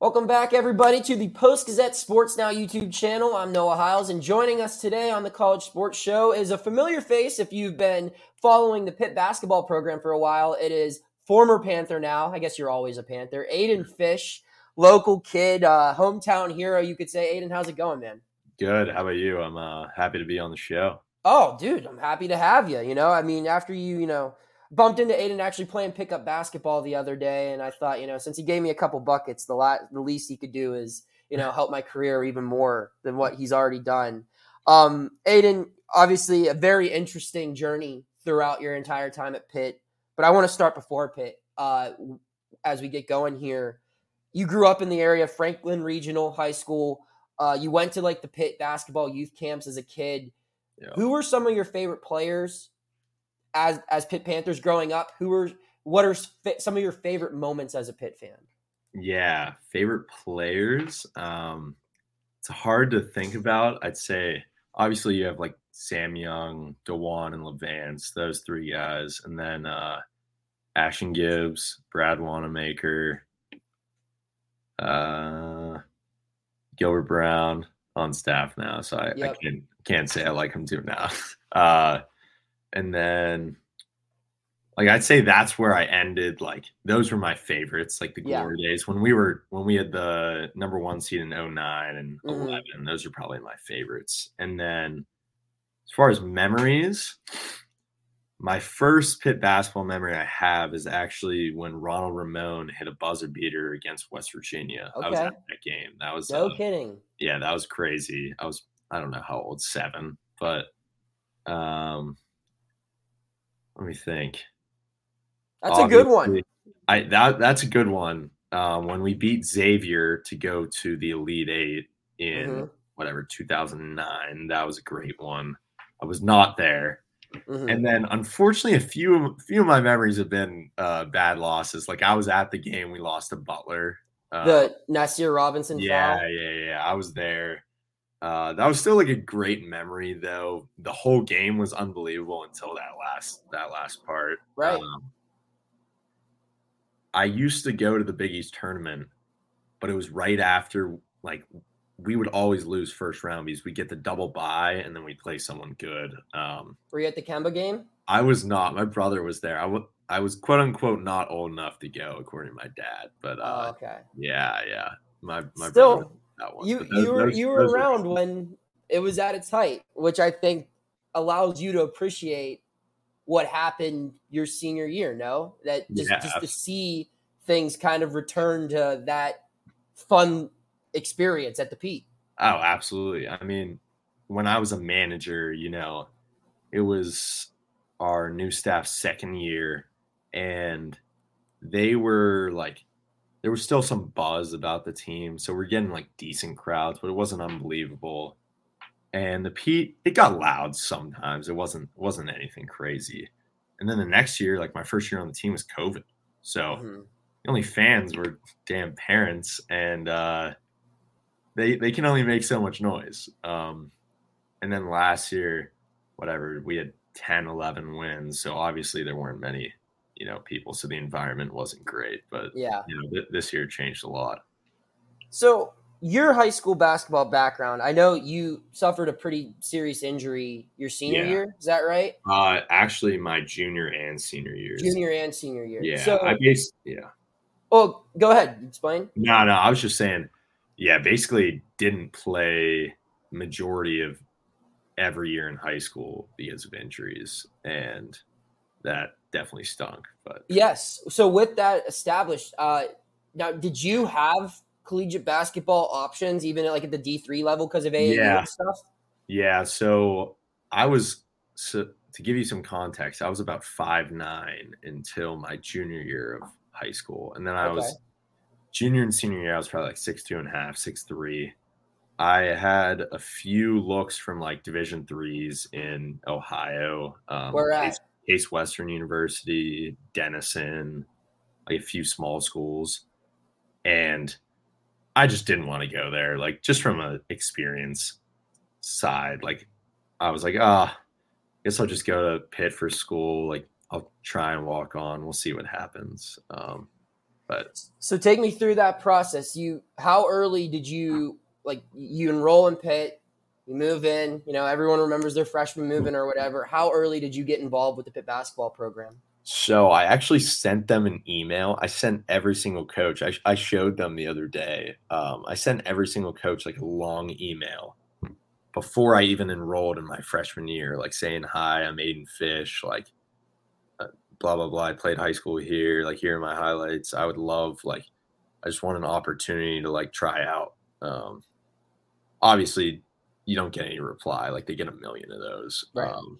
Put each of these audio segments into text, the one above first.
Welcome back, everybody, to the Post Gazette Sports Now YouTube channel. I'm Noah Hiles, and joining us today on the College Sports Show is a familiar face if you've been following the Pitt basketball program for a while. It is former Panther now. I guess you're always a Panther. Aidan Fisch, local kid, uh, hometown hero, you could say. Aidan, how's it going, man? Good. How about you? I'm uh, happy to be on the show. Oh, dude, I'm happy to have you. You know, I mean, after you, you know, bumped into Aidan actually playing pickup basketball the other day, and I thought, you know, since he gave me a couple buckets, the la- the least he could do is, you know, help my career even more than what he's already done. Um, Aidan, obviously, a very interesting journey throughout your entire time at Pitt, but I want to start before Pitt. Uh, as we get going here, you grew up in the area, Franklin Regional High School. Uh, you went to like the Pitt basketball youth camps as a kid. Yeah. Who were some of your favorite players as as Pitt Panthers growing up? Who were what are some of your favorite moments as a Pitt fan? Yeah, favorite players. Um, it's hard to think about. I'd say obviously you have like Sam Young, DeJuan, and Levance, those three guys, and then uh, Ashton Gibbs, Brad Wanamaker, uh, Gilbert Brown on staff now, so I, yep. I can't can't say I like him too now. Uh, and then like I'd say that's where I ended. Like those were my favorites, like the glory yeah. days when we were when we had the number one seed in 09 and mm-hmm. 11. Those are probably my favorites. And then as far as memories, my first Pitt basketball memory I have is actually when Ronald Ramon hit a buzzer beater against West Virginia. Okay. I was at that game. That was no uh, kidding. Yeah, that was crazy. I was I don't know how old, seven, but um let me think. That's Obviously, a good one. I that that's a good one. Um, when we beat Xavier to go to the Elite Eight in mm-hmm. whatever 2009, that was a great one. I was not there. Mm-hmm. And then, unfortunately, a few a few of my memories have been uh, bad losses. Like I was at the game, we lost to Butler. Uh, the Nasir Robinson. Yeah, foul. yeah, yeah. I was there. Uh, that was still like a great memory, though. The whole game was unbelievable until that last that last part. Right. Um, I used to go to the Big East tournament, but it was right after like we would always lose first round because we get the double bye and then we play someone good. Um, Were you at the Kemba game? I was not. My brother was there. I, w- I was quote unquote not old enough to go, according to my dad. But uh, oh, okay. Yeah, yeah. My my still. Brother, that one. You those, you were those, you were around are... when it was at its height, which I think allows you to appreciate what happened your senior year. No, that just yeah. just to see things kind of return to that fun experience at the peak. Oh, absolutely. I mean, when I was a manager, you know, it was our new staff second year and they were like there was still some buzz about the team. So we're getting like decent crowds, but it wasn't unbelievable. And the Pete, it got loud sometimes. It wasn't it wasn't anything crazy. And then the next year, like my first year on the team was COVID. So mm-hmm. the only fans were damn parents and uh they they can only make so much noise. Um and then last year, whatever, we had 10, 11 wins. So obviously there weren't many you know people so the environment wasn't great but yeah. you know th- this year changed a lot. So your high school basketball background i know you suffered a pretty serious injury your senior yeah. year is that right? Uh actually my junior and senior years. Junior and senior year. Yeah so i based yeah. Oh go ahead explain. No no i was just saying yeah basically didn't play majority of every year in high school because of injuries and that definitely stunk. But yes, so with that established, uh, now did you have collegiate basketball options even at, like at the D three level because of AAU yeah. stuff? Yeah, so I was so to give you some context, I was about five nine until my junior year of high school, and then I okay. was junior and senior year. I was probably like six two and a half, six three. I had a few looks from like Division threes in Ohio. Um, Where at? Case Western University, Denison, like a few small schools. And I just didn't want to go there. Like just from a experience side, like I was like, ah, oh, guess I'll just go to Pitt for school. Like I'll try and walk on. We'll see what happens. Um, But so take me through that process. You how early did you like you enroll in Pitt? You move in. You know, everyone remembers their freshman move in or whatever. How early did you get involved with the Pitt basketball program? So I actually sent them an email. I sent every single coach. I, I showed them the other day. Um, I sent every single coach like a long email before I even enrolled in my freshman year, like saying hi, I'm Aidan Fisch, like uh, blah blah blah. I played high school here, like here are my highlights. I would love like I just want an opportunity to like try out. Um, obviously, you don't get any reply. Like they get a million of those. Right. Um,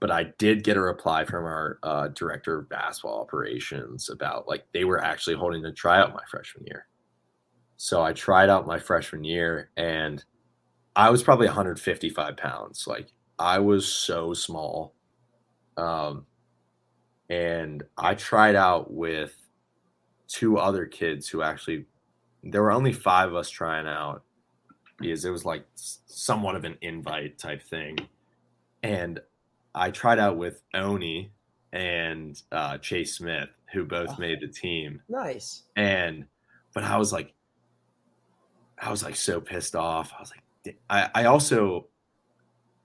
but I did get a reply from our uh, director of basketball operations about like they were actually holding a tryout my freshman year. So I tried out my freshman year and I was probably 155 pounds. Like I was so small. Um, and I tried out with two other kids who actually, there were only five of us trying out because it was like somewhat of an invite type thing. And I tried out with Oni and uh, Chase Smith, who both oh, made the team. Nice. And, but I was like, I was like so pissed off. I was like, I, I also,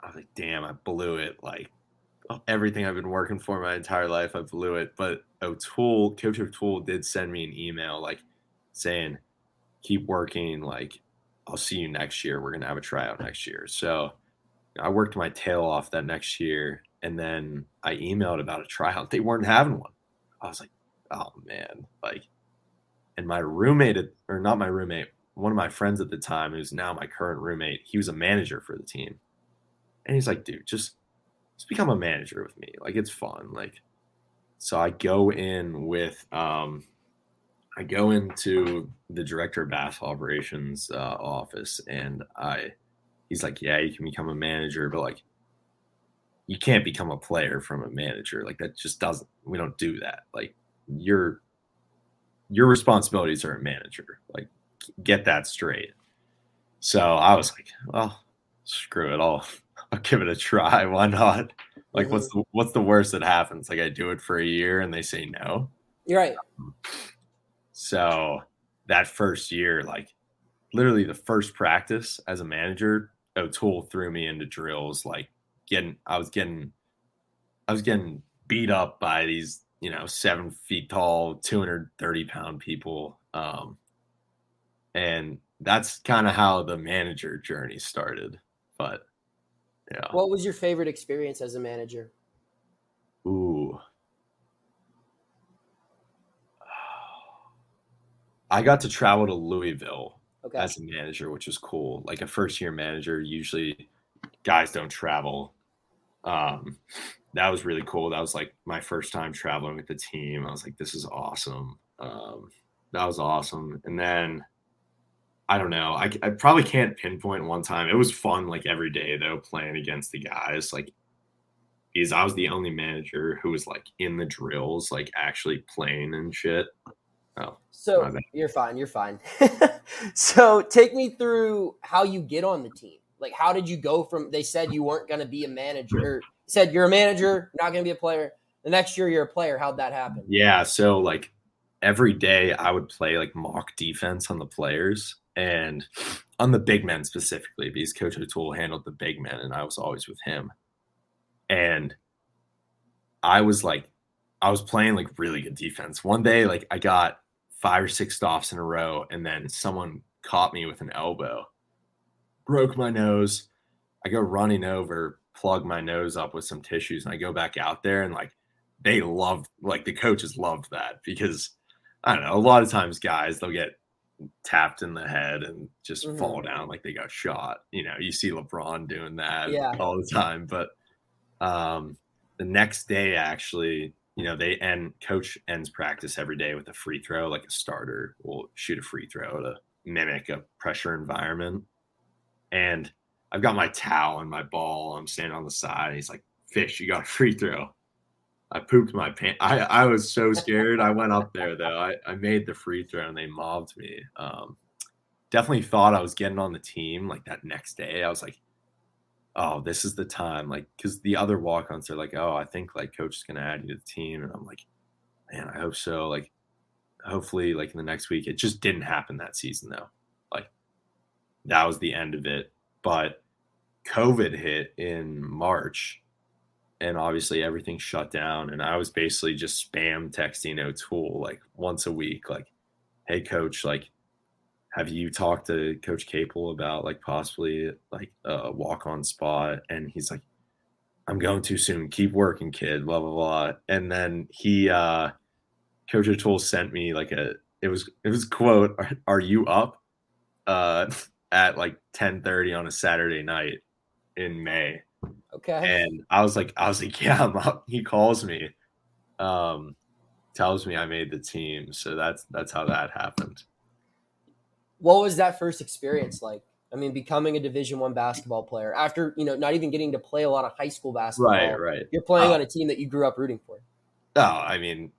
I was like, damn, I blew it. Like everything I've been working for my entire life, I blew it. But O'Toole, Coach O'Toole did send me an email like saying, keep working. Like, I'll see you next year. We're going to have a tryout next year. So, I worked my tail off that next year, and then I emailed about a tryout. They weren't having one. I was like, oh man, like, and my roommate, or not my roommate, one of my friends at the time, who's now my current roommate, he was a manager for the team, and he's like, dude, just just become a manager with me. Like, it's fun. Like, so I go in with, um, I go into the director of basketball operations uh, office, and I he's like, yeah, you can become a manager, but like, you can't become a player from a manager. Like that just doesn't. We don't do that. Like your your responsibilities are a manager. Like get that straight. So I was like, well, screw it. I'll I'll give it a try. Why not? Like, what's the what's the worst that happens? Like, I do it for a year and they say no. You're right. So that first year, like, literally the first practice as a manager, O'Toole threw me into drills like getting I was getting I was getting beat up by these, you know, seven feet tall, 230 pound people. Um, and that's kind of how the manager journey started. But yeah. What was your favorite experience as a manager? Ooh. I got to travel to Louisville okay. as a manager, which was cool. Like a first year manager, usually guys don't travel. Um, that was really cool. That was like my first time traveling with the team. I was like, this is awesome. Um, that was awesome. And then I don't know. I, I probably can't pinpoint one time. It was fun like every day though, playing against the guys. Like, because I was the only manager who was like in the drills, like actually playing and shit. Oh, so you're fine. You're fine. so take me through how you get on the team. Like, how did you go from? They said you weren't going to be a manager. Said you're a manager, not going to be a player. The next year you're a player. How'd that happen? Yeah. So like every day I would play like mock defense on the players and on the big men specifically because Coach O'Toole handled the big men and I was always with him. And I was like, I was playing like really good defense. One day, like I got five or six stops in a row, and then someone caught me with an elbow, broke my nose. I go running over, plug my nose up with some tissues, and I go back out there, and like they loved, like the coaches loved that because I don't know. A lot of times, guys they'll get tapped in the head and just mm-hmm. fall down like they got shot. You know, you see LeBron doing that yeah. all the time, but um, the next day actually you know, they end coach ends practice every day with a free throw, like a starter will shoot a free throw to mimic a pressure environment. And I've got my towel and my ball. I'm standing on the side. He's like, Fisch, you got a free throw. I pooped my pants. I, I was so scared. I went up there though. I, I made the free throw and they mobbed me. Um, definitely thought I was getting on the team like that next day. I was like, oh, this is the time. Like, because the other walk ons are like, oh, I think like coach is going to add you to the team. And I'm like, man, I hope so. Like, hopefully like in the next week. It just didn't happen that season though. Like that was the end of it. But COVID hit in March and obviously everything shut down. And I was basically just spam texting O'Toole like once a week, like, hey coach, like have you talked to Coach Capel about like possibly like a walk on spot? And he's like, I'm going too soon. Keep working, kid. Blah blah blah. And then he, uh, Coach O'Toole sent me like a. It was it was quote. Are, are you up? Uh, at like 10:30 on a Saturday night in May. Okay. And I was like, I was like, yeah, I'm up. He calls me, um, tells me I made the team. So that's that's how that happened. What was that first experience like? I mean, becoming a Division One basketball player after you know not even getting to play a lot of high school basketball. Right, right. You're playing uh, on a team that you grew up rooting for. Oh, I mean,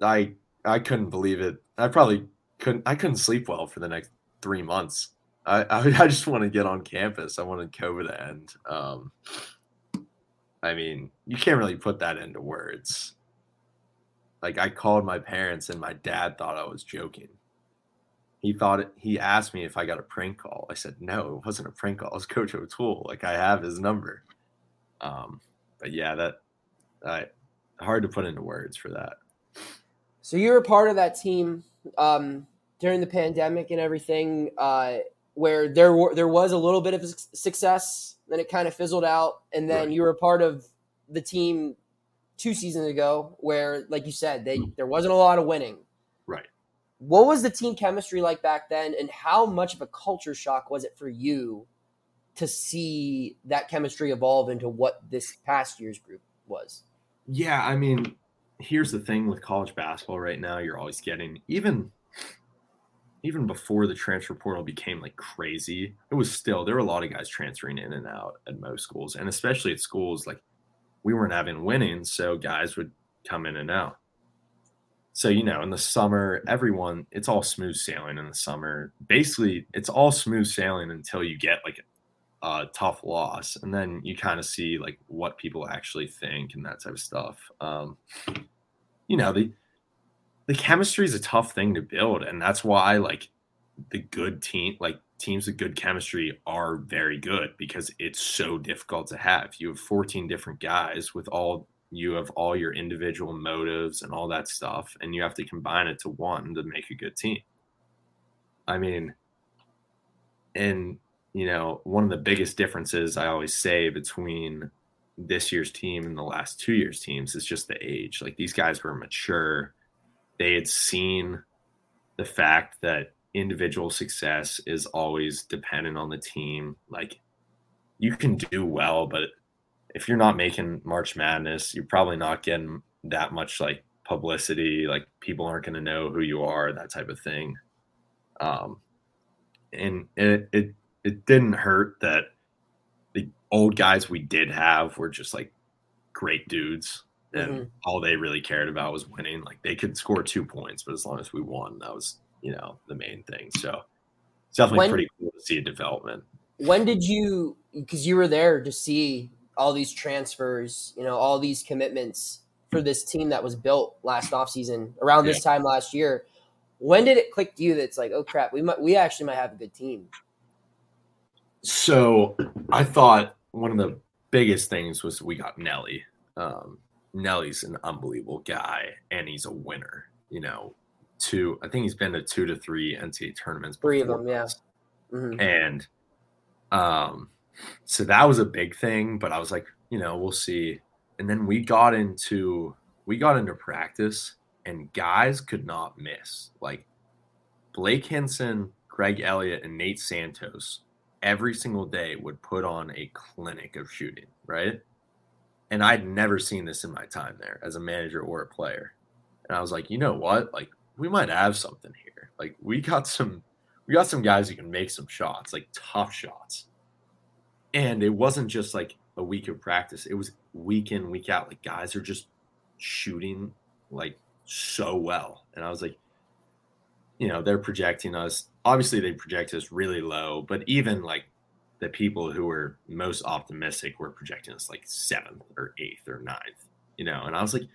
I I couldn't believe it. I probably couldn't. I couldn't sleep well for the next three months. I I, I just want to get on campus. I wanted COVID to end. Um, I mean, you can't really put that into words. Like I called my parents, and my dad thought I was joking he thought it, he asked me if I got a prank call. I said no, it wasn't a prank call. It was Coach O'Toole. Like I have his number. Um, but yeah, that I hard to put into words for that. So you were part of that team um, during the pandemic and everything, uh, where there were there was a little bit of success, then it kind of fizzled out, and then right. you were a part of the team two seasons ago, where, like you said, they there wasn't a lot of winning. What was the team chemistry like back then, and how much of a culture shock was it for you to see that chemistry evolve into what this past year's group was? Yeah, I mean, here's the thing with college basketball right now, you're always getting even even before the transfer portal became like crazy, it was still there were a lot of guys transferring in and out at most schools, and especially at schools like we weren't having winning, so guys would come in and out so you know in the summer everyone it's all smooth sailing in the summer. Basically it's all smooth sailing until you get like a tough loss and then you kind of see like what people actually think and that type of stuff. Um you know the the chemistry is a tough thing to build and that's why like the good team like teams with good chemistry are very good because it's so difficult to have. You have 14 different guys with all you have all your individual motives and all that stuff and you have to combine it to one to make a good team. I mean and you know one of the biggest differences i always say between this year's team and the last two years teams is just the age. Like these guys were mature. They had seen the fact that individual success is always dependent on the team. Like you can do well but if you're not making March Madness, you're probably not getting that much like publicity. Like people aren't going to know who you are, that type of thing. Um, and it, it it didn't hurt that the old guys we did have were just like great dudes, and mm-hmm. all they really cared about was winning. Like they could score two points, but as long as we won, that was you know the main thing. So it's definitely when, pretty cool to see a development. When did you? Because you were there to see all these transfers, you know, all these commitments for this team that was built last offseason around this time last year. When did it click to you that's like, oh crap, we might we actually might have a good team? So I thought one of the biggest things was we got Nelly. Um, Nelly's an unbelievable guy and he's a winner. You know, two I think he's been to two to three NCAA tournaments. Three of them, yeah. Mm-hmm. And um so that was a big thing, but I was like, you know, we'll see. And then we got into we got into practice and guys could not miss. Like Blake Hinson, Greg Elliott, and Nate Santos every single day would put on a clinic of shooting, right? And I'd never seen this in my time there as a manager or a player. And I was like, you know what? Like we might have something here. Like we got some we got some guys who can make some shots, like tough shots. And it wasn't just like a week of practice, it was week in, week out. Like guys are just shooting like so well. And I was like, you know, they're projecting us. Obviously, they project us really low, but even like the people who were most optimistic were projecting us like seventh or eighth or ninth, you know. And I was like,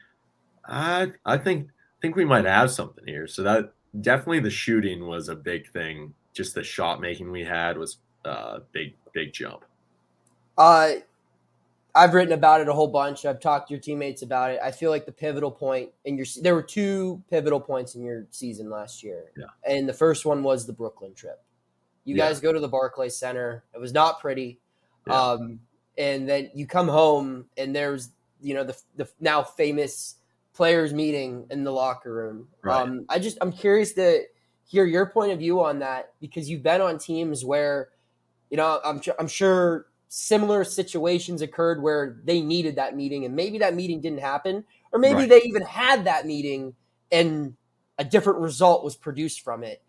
I I think think we might have something here. So that definitely the shooting was a big thing. Just the shot making we had was a big, big jump. Uh, I've written about it a whole bunch. I've talked to your teammates about it. I feel like the pivotal point in your there were two pivotal points in your season last year. Yeah. And the first one was the Brooklyn trip. You Yeah. guys go to the Barclays Center. It was not pretty. Yeah. Um, and then you come home and there's you know the the now famous players meeting in the locker room. Right. Um, I just I'm curious to hear your point of view on that because you've been on teams where you know I'm I'm sure similar situations occurred where they needed that meeting and maybe that meeting didn't happen or maybe Right. they even had that meeting and a different result was produced from it.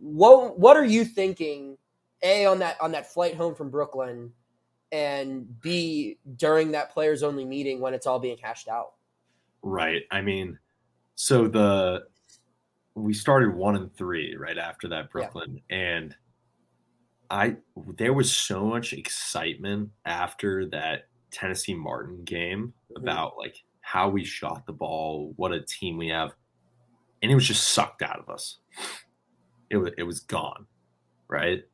What what are you thinking a on that on that flight home from Brooklyn and B during that players only meeting when it's all being hashed out? Right. I mean, so the we started one and three right after that Brooklyn, and I there was so much excitement after that Tennessee Martin game Mhm. about like how we shot the ball, what a team we have, and it was just sucked out of us. It was it was gone, right?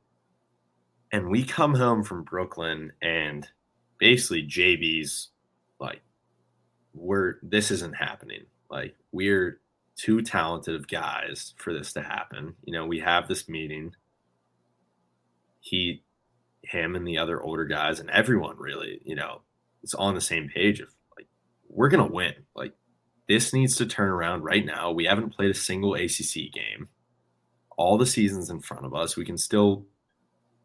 And we come home from Brooklyn, and basically JB's like we're this isn't happening. Like we're too talented of guys for this to happen. You know, we have this meeting. He, him, and the other older guys, and everyone really, you know, is on the same page of like we're gonna win. Like this needs to turn around right now. We haven't played a single ACC game. All the seasons in front of us, we can still,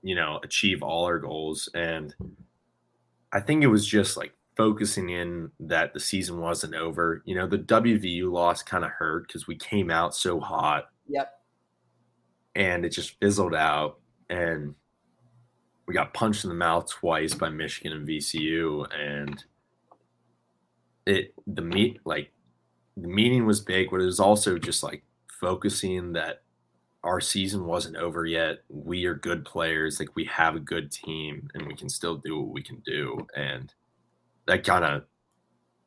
you know, achieve all our goals. And I think it was just like focusing in that the season wasn't over. You know, the WVU loss kind of hurt because we came out so hot Yep. and it just fizzled out. And we got punched in the mouth twice by Michigan and VCU. And it, the meet, like, the meeting was big, but it was also just like focusing that our season wasn't over yet. We are good players. Like, we have a good team and we can still do what we can do. And that kind of,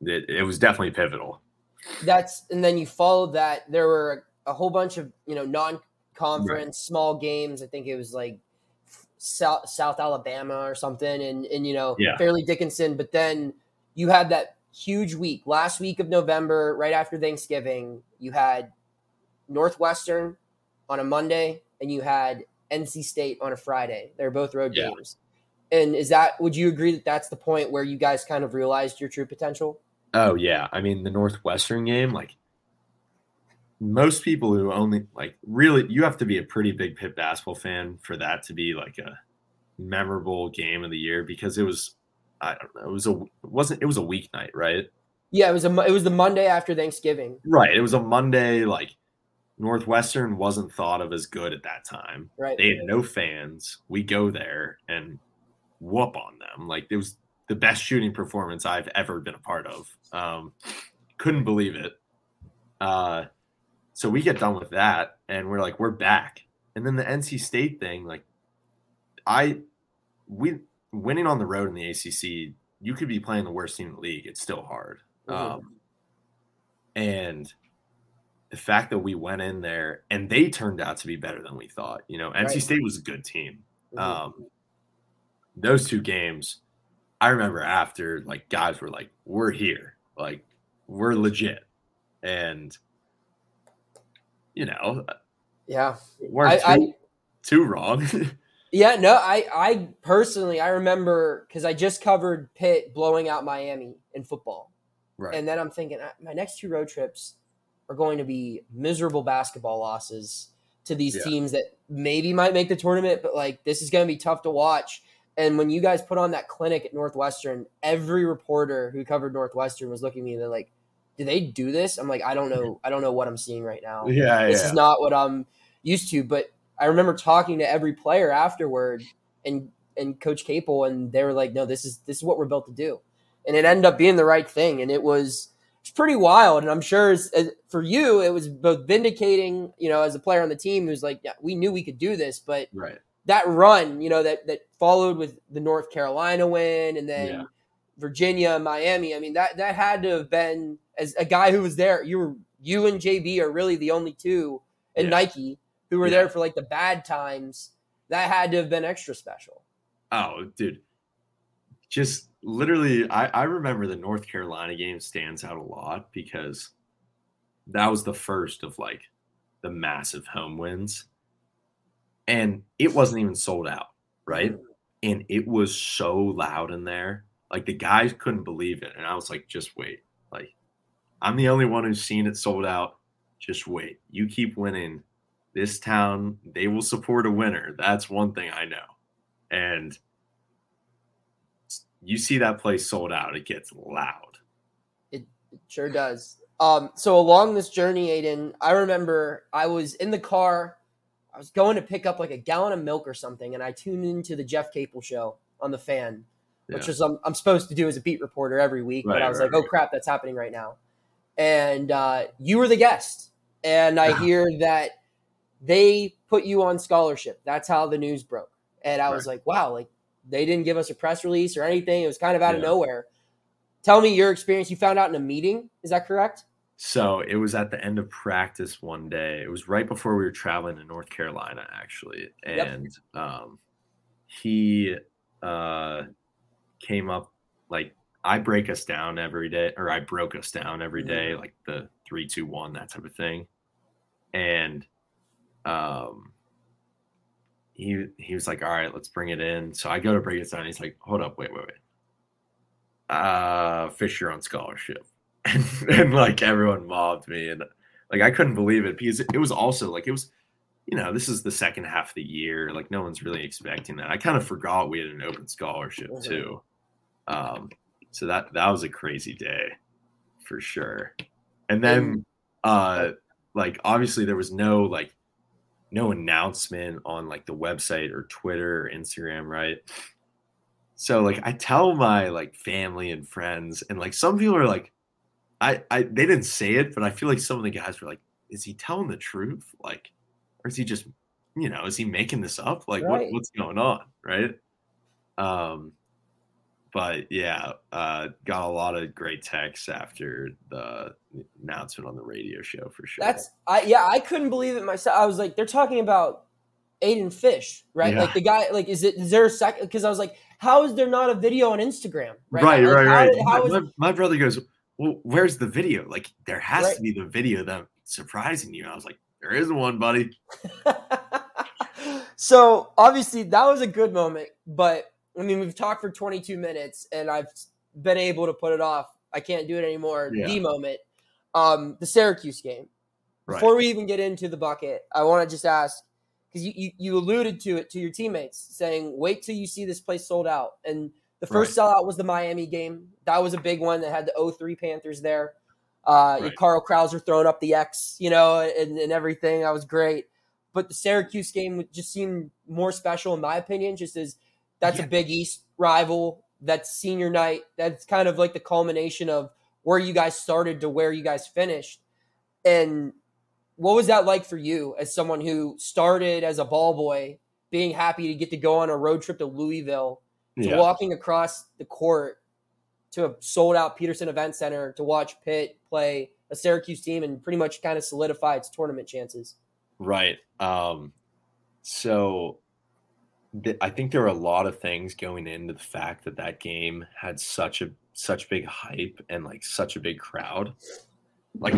it, it was definitely pivotal. That's and then you followed that. There were a whole bunch of you know non-conference small games. I think it was like South South Alabama or something, and and you know Yeah. Fairleigh Dickinson. But then you had that huge week last week of November, right after Thanksgiving. You had Northwestern on a Monday, and you had NC State on a Friday. They're both road Yeah. games. And is that? Would you agree that that's the point where you guys kind of realized your true potential? Oh yeah, I mean the Northwestern game, like most people who only like really, you have to be a pretty big Pitt basketball fan for that to be like a memorable game of the year because it was, I don't know, it was a it wasn't it was a weeknight, right? Yeah, it was a it was the Monday after Thanksgiving. Right. It was a Monday. Like Northwestern wasn't thought of as good at that time. Right. They had no fans. We go there and whoop on them. Like it was the best shooting performance I've ever been a part of. Um, couldn't believe it. Uh, so we get done with that, and we're like, we're back. And then the NC State thing, like, I, we winning on the road in the ACC, you could be playing the worst team in the league. It's still hard. Mhm. Um, and the fact that we went in there and they turned out to be better than we thought. You know, NC State was a good team. Mhm. Um, those two games, I remember after like guys were like, "We're here, like we're legit," and you know, yeah, weren't I, too, I too wrong. yeah no, I I personally I remember because I just covered Pitt blowing out Miami in football, right. and then I'm thinking uh, my next two road trips are going to be miserable basketball losses to these Yeah. teams that maybe might make the tournament, but like this is going to be tough to watch. And when you guys put on that clinic at Northwestern, every reporter who covered Northwestern was looking at me. They're like, "Do they do this?" I'm like, "I don't know. I don't know what I'm seeing right now." yeah, this yeah. is not what I'm used to. But I remember talking to every player afterward and and Coach Capel, and they were like, "No, this is this is what we're built to do," and it ended up being the right thing, and it was it's pretty wild. And I'm sure as, as, for you, it was both vindicating, you know, as a player on the team who's like, "Yeah, we knew we could do this," but right. that run, you know, that that followed with the North Carolina win and then Yeah. Virginia, Miami. I mean, that that had to have been as a guy who was there. You were you and JB are really the only two and Yeah. Nike who were Yeah. there for like the bad times. That had to have been extra special. Oh, dude. Just literally, I, I remember the North Carolina game stands out a lot because that was the first of like the massive home wins. And it wasn't even sold out, right? Mm-hmm. And it was so loud in there. Like the guys couldn't believe it. And I was like, just wait. Like, I'm the only one who's seen it sold out. Just wait. You keep winning. This town, they will support a winner. That's one thing I know. And you see that place sold out, it gets loud. It sure does. Um, so along this journey, Aidan, I remember I was in the car. I was going to pick up like a gallon of milk or something, and I tuned into the Jeff Capel show on the fan, Yeah. was um, I'm supposed to do as a beat reporter every week. but I was right, like, oh crap, that's happening right now. And uh, you were the guest, and I hear that they put you on scholarship. That's how the news broke, and I was like, wow, like they didn't give us a press release or anything. It was kind of out of nowhere. Tell me your experience. You found out in a meeting. Is that correct? So it was at the end of practice one day. It was right before we were traveling to North Carolina, actually. Yep. And um, he uh, came up like I break us down every day, or I broke us down every day, like the three, two, one, that type of thing. And um, he he was like, "All right, let's bring it in." So I go to break us down. He's like, "Hold up, wait, wait, wait. Uh, Fisher on scholarship." and, and like everyone mobbed me and like I couldn't believe it because it was also like it was you know this is the second half of the year like no one's really expecting that I kind of forgot we had an open scholarship Mhm. too um so that that was a crazy day for sure and then uh like obviously there was no like no announcement on like the website or Twitter or Instagram right so like I tell my like family and friends and like some people are like I, I they didn't say it, but I feel like some of the guys were like, "Is he telling the truth? Like, or is he just, you know, is he making this up? Like, Right. what what's going on, right?" Um, but yeah, uh, got a lot of great texts after the announcement on the radio show for sure. That's I yeah, I couldn't believe it myself. I was like, they're talking about Aidan Fisch, right? Yeah. Like the guy, like, is it is there a second? Because I was like, how is there not a video on Instagram? right, Like, right, how right. how is my, my brother goes, "Well, where's the video? Like, there has Right. to be the video that surprising you." And I was like, "There isn't one, buddy." so obviously that was a good moment, but I mean we've talked for 22 minutes and I've been able to put it off. I can't do it anymore. Yeah. The moment, um, the Syracuse game. Right. Before we even get into the bucket, I want to just ask because you, you you alluded to it to your teammates saying, "Wait till you see this place sold out." And the first sellout was the Miami game. That was a big one that had the 03 Panthers there. Uh, Right. Carl Krauser throwing up the X, you know, and, and everything. That was great. But the Syracuse game just seemed more special, in my opinion, just as that's Yeah. a Big East rival. That's senior night. That's kind of like the culmination of where you guys started to where you guys finished. And what was that like for you as someone who started as a ball boy, being happy to get to go on a road trip to Louisville, to Yeah. walking across the court to a sold out Petersen Event Center to watch Pitt play a Syracuse team and pretty much kind of solidify its tournament chances? Right. Um, so th- I think there were a lot of things going into the fact that that game had such a such big hype and like such a big crowd. Like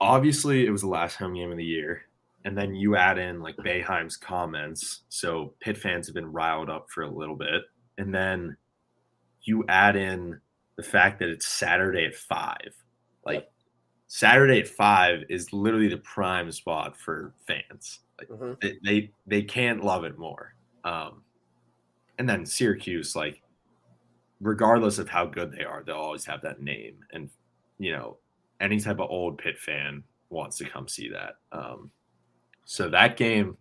obviously it was the last home game of the year. And then you add in like Boeheim's comments. So Pitt fans have been riled up for a little bit. And then you add in the fact that it's Saturday at five. Like Saturday at five is literally the prime spot for fans. Like Mhm. they they, they can't love it more. Um, and then Syracuse, like regardless of how good they are, they'll always have that name, and you know any type of old Pitt fan wants to come see that. Um, so that game,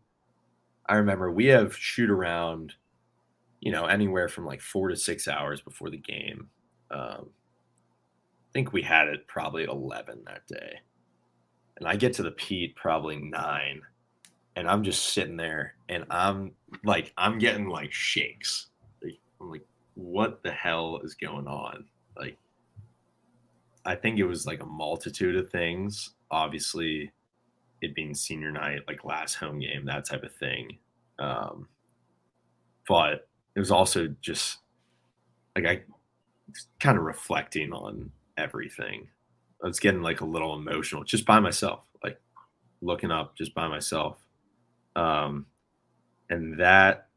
I remember we have shoot around, you know, anywhere from like four to six hours before the game. Um, I think we had it probably 11 that day. And I get to the Pete probably nine. And I'm just sitting there and I'm like, I'm getting like shakes. Like, I'm like, what the hell is going on? Like, I think it was like a multitude of things. Obviously, it being senior night, like last home game, that type of thing. Um, but it was also just like I kind of reflecting on everything. I was getting like a little emotional just by myself, like looking up just by myself. Um, and that,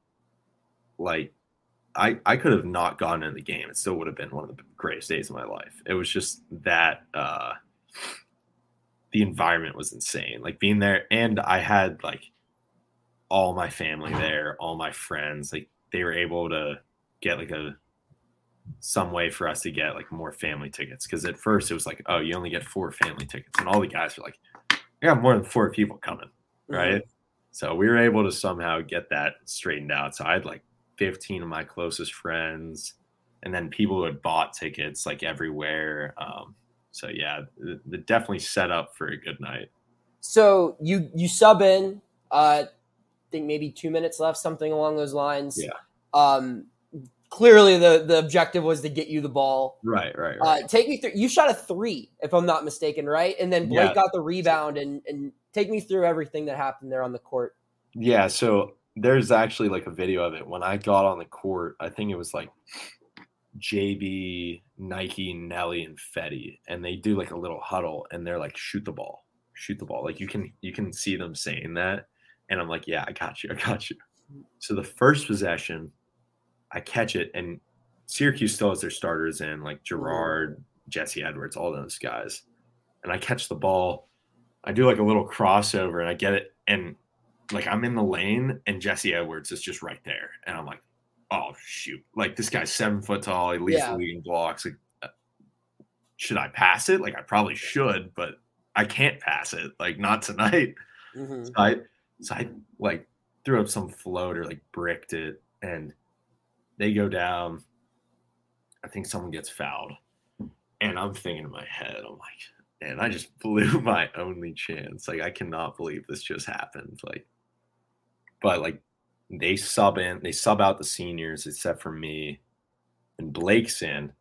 like, I I could have not gotten in the game. It still would have been one of the greatest days of my life. It was just that uh, the environment was insane. Like being there, and I had like all my family there, all my friends. Like they were able to get like a some way for us to get like more family tickets because at first it was like oh you only get four family tickets and all the guys were like i got more than four people coming right mm-hmm. So we were able to somehow get that straightened out so i had like 15 of my closest friends and then people who had bought tickets like everywhere um, so yeah the, the definitely set up for a good night so you you sub in uh I think maybe two minutes left something along those lines yeah um clearly the the objective was to get you the ball. Right, right, right. Uh, take me through. You shot a three, if I'm not mistaken, right? And then Blake yeah. got the rebound, and and take me through everything that happened there on the court. Yeah, so there's actually like a video of it when I got on the court. I think it was like JB, Nike, Nelly, and Fetty, and they do like a little huddle, and they're like, "Shoot the ball, shoot the ball." Like you can you can see them saying that, and I'm like, "Yeah, I got you, I got you." So the first possession, I catch it, and Syracuse still has their starters in, like mm-hmm. Girard, Jesse Edwards, all those guys. And I catch the ball. I do like a little crossover and I get it. And like I'm in the lane and Jesse Edwards is just right there. And I'm like, oh, shoot. Like this guy's seven foot tall. He leads yeah. the leading blocks. Like, uh, should I pass it? Like I probably should, but I can't pass it. Like not tonight. Mm-hmm. So I, so I like threw up some floater, like bricked it. And they go down. I think someone gets fouled. And I'm thinking in my head, I'm like, man, I just blew my only chance. Like, I cannot believe this just happened. Like, but like, they sub in, they sub out the seniors except for me. And Blake's in,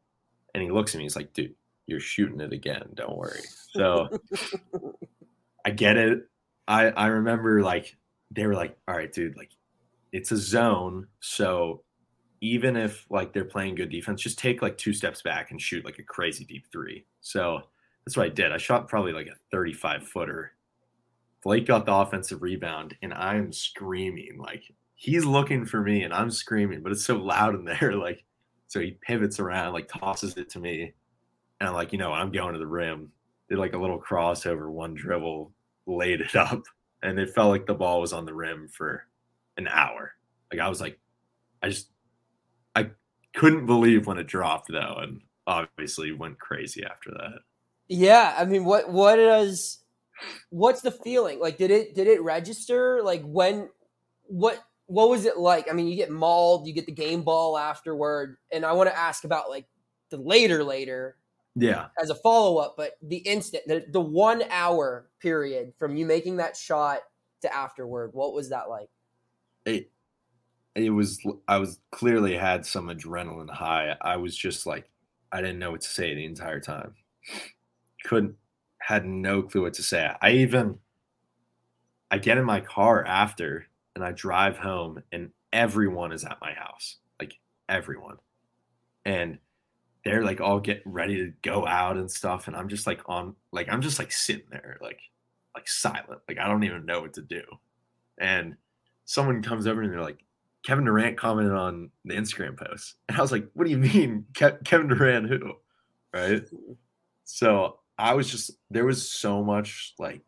and he looks at me. He's like, dude, you're shooting it again. Don't worry. So I get it. I I remember like they were like, all right, dude, like it's a zone. So even if like they're playing good defense, just take like two steps back and shoot like a crazy deep three. So that's what I did. I shot probably like a 35 footer. Blake got the offensive rebound, and I'm screaming like he's looking for me, and I'm screaming, but it's so loud in there. Like, so he pivots around, like tosses it to me, and I'm like, you know, I'm going to the rim. Did like a little crossover, one dribble, laid it up, and it felt like the ball was on the rim for an hour. Like I was like, I just I couldn't believe when it dropped though, and obviously went crazy after that. Yeah, I mean, what what does what's the feeling like? Did it did it register? Like when what what was it like? I mean, you get mauled, you get the game ball afterward, and I want to ask about like the later later. Yeah. As a follow up, but the instant, the, the one hour period from you making that shot to afterward, what was that like? It it was I was clearly had some adrenaline high. I was just like I didn't know what to say the entire time. Couldn't had no clue what to say. I even I get in my car after and I drive home and everyone is at my house. Like everyone. And they're like all getting ready to go out and stuff and I'm just like on like I'm just like sitting there like like silent. Like I don't even know what to do. And someone comes over and they're like Kevin Durant commented on the Instagram post. And I was like, what do you mean? Ke- Kevin Durant who? Right. So I was just, there was so much like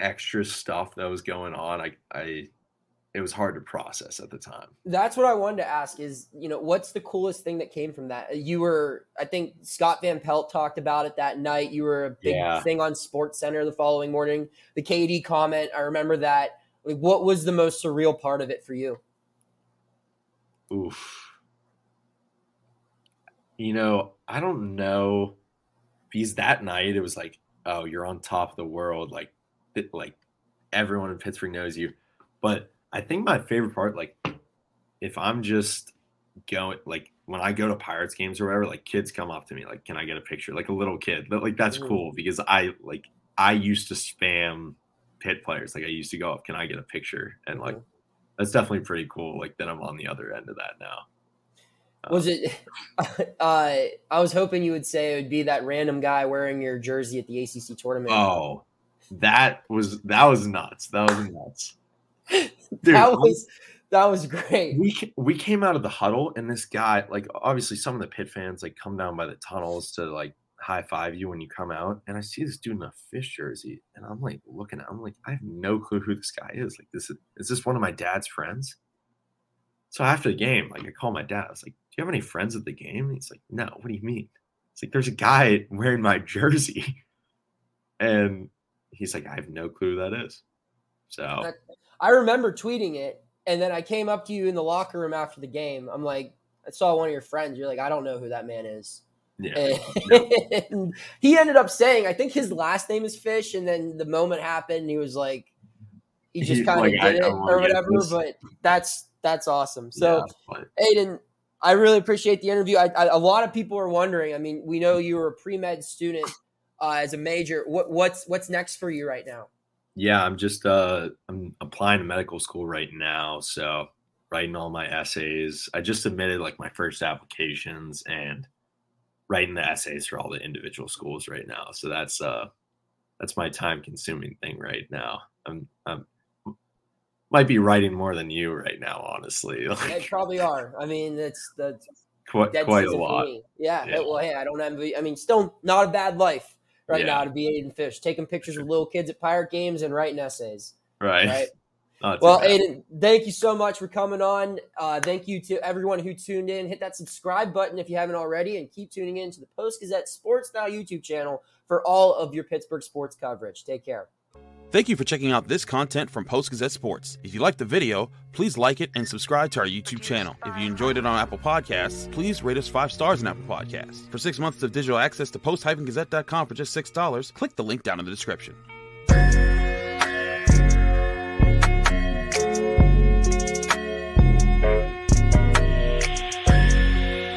extra stuff that was going on. I, I, it was hard to process at the time. That's what I wanted to ask is, you know, what's the coolest thing that came from that? You were, I think Scott Van Pelt talked about it that night. You were a big yeah. thing on Sports Center the following morning. The KD comment, I remember that like, what was the most surreal part of it for you? Oof. You know, I don't know because that night it was like, oh, you're on top of the world, like, like everyone in Pittsburgh knows you. But I think my favorite part, like, if I'm just going, like, when I go to Pirates games or whatever, like kids come up to me like, "Can I get a picture?" Like a little kid. But like that's Mhm. cool because I like I used to spam Pitt players. Like I used to go up, "Can I get a picture?" And like Mhm. that's definitely pretty cool. Like that I'm on the other end of that now. Was Um, it? Uh, I was hoping you would say it would be that random guy wearing your jersey at the ACC tournament. Oh, that was that was nuts. That was nuts. Dude, that was that was great. we we came out of the huddle and this guy like obviously some of the Pitt fans like come down by the tunnels to like high five you when you come out and i see this dude in a Fisch jersey and i'm like looking at i'm like i have no clue who this guy is like this is, is this one of my dad's friends so after the game like i call my dad i was like you have any friends at the game and he's like no what do you mean it's like there's a guy wearing my jersey and he's like i have no clue who that is so I remember tweeting it, and then I came up to you in the locker room after the game. I'm like, I saw one of your friends. You're like, I don't know who that man is. yeah And he ended up saying, I think his last name is Fish, and then the moment happened, he was like, he just kind of like, did I- it I or whatever. But that's that's awesome. So. yeah, Aidan, I really appreciate the interview. I, I, a lot of people are wondering. I mean, we know you were a pre med student uh, as a major. What, what's what's next for you right now? Yeah, I'm just uh I'm applying to medical school right now, so writing all my essays. I just submitted like my first applications and writing the essays for all the individual schools right now. So that's uh that's my time consuming thing right now. I'm I'm might be writing more than you right now, honestly. They probably are. I mean, that's that's quite quite a lot. Yeah. Yeah. Well, hey, I don't envy. I mean, still not a bad life right Yeah. now to be Aidan Fisch, taking pictures with little kids at pirate games and writing essays. Right. Right. Not Well. Aidan, thank you so much for coming on. Uh, thank you to everyone who tuned in. Hit that subscribe button if you haven't already, and keep tuning in to the Post Gazette Sports Now YouTube channel for all of your Pittsburgh sports coverage. Take care. Thank you for checking out this content from Post Gazette Sports. If you liked the video, please like it and subscribe to our YouTube channel. If you enjoyed it on Apple Podcasts, please rate us five stars on Apple Podcasts. For six months of digital access to post-gazette.com for just $6, click the link down in the description.